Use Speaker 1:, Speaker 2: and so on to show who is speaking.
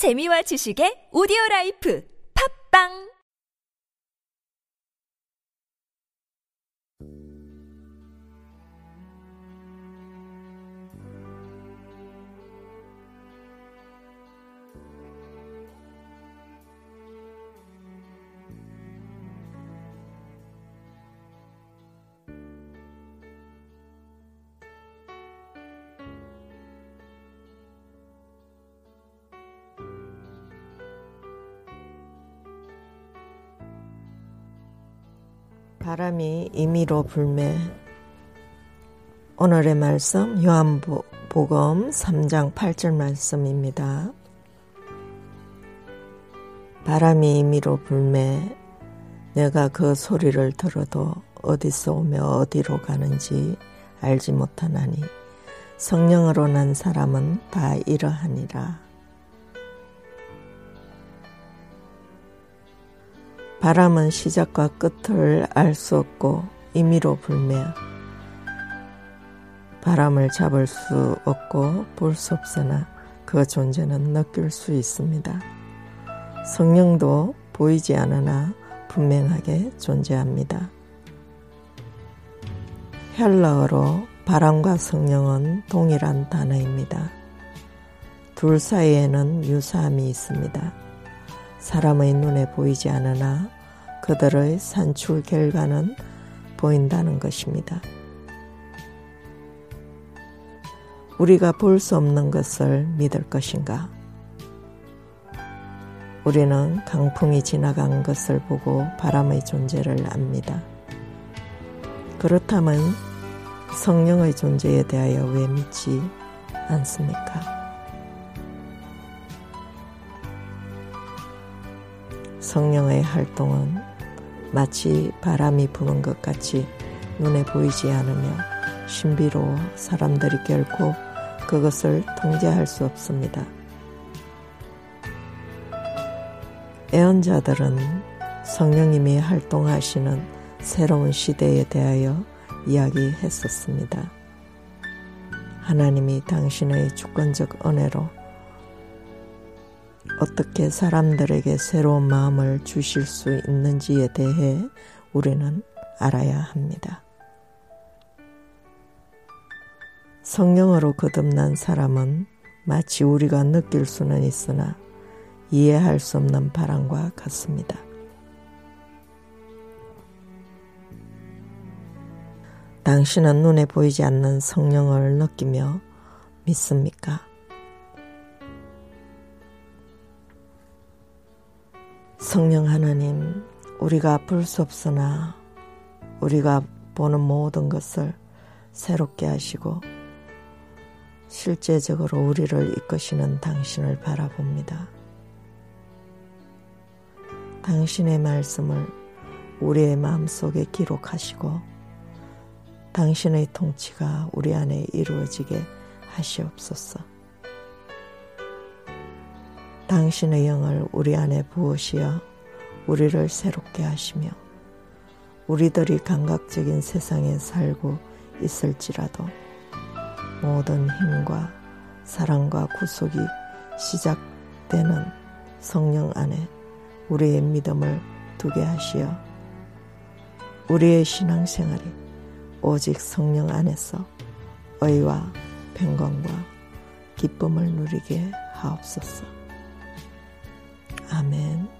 Speaker 1: 재미와 지식의 오디오 라이프. 팝빵
Speaker 2: 바람이 임의로 불매 오늘의 말씀 요한복음 3장 8절 말씀입니다. 바람이 임의로 불매 내가 그 소리를 들어도 어디서 오며 어디로 가는지 알지 못하나니 성령으로 난 사람은 다 이러하니라. 바람은 시작과 끝을 알 수 없고 임의로 불매. 바람을 잡을 수 없고 볼 수 없으나 그 존재는 느낄 수 있습니다. 성령도 보이지 않으나 분명하게 존재합니다. 헬라어로 바람과 성령은 동일한 단어입니다. 둘 사이에는 유사함이 있습니다. 사람의 눈에 보이지 않으나 그들의 산출 결과는 보인다는 것입니다. 우리가 볼 수 없는 것을 믿을 것인가? 우리는 강풍이 지나간 것을 보고 바람의 존재를 압니다. 그렇다면 성령의 존재에 대하여 왜 믿지 않습니까? 성령의 활동은 마치 바람이 부는 것 같이 눈에 보이지 않으며 신비로워 사람들이 결코 그것을 통제할 수 없습니다. 애언자들은 성령님이 활동하시는 새로운 시대에 대하여 이야기했었습니다. 하나님이 당신의 주권적 은혜로 어떻게 사람들에게 새로운 마음을 주실 수 있는지에 대해 우리는 알아야 합니다. 성령으로 거듭난 사람은 마치 우리가 느낄 수는 있으나 이해할 수 없는 바람과 같습니다. 당신은 눈에 보이지 않는 성령을 느끼며 믿습니까? 성령 하나님, 우리가 볼수 없으나 우리가 보는 모든 것을 새롭게 하시고 실제적으로 우리를 이끄시는 당신을 바라봅니다. 당신의 말씀을 우리의 마음속에 기록하시고 당신의 통치가 우리 안에 이루어지게 하시옵소서. 당신의 영을 우리 안에 부으시어 우리를 새롭게 하시며 우리들이 감각적인 세상에 살고 있을지라도 모든 힘과 사랑과 구속이 시작되는 성령 안에 우리의 믿음을 두게 하시어 우리의 신앙생활이 오직 성령 안에서 의와 평강과 기쁨을 누리게 하옵소서. 아멘.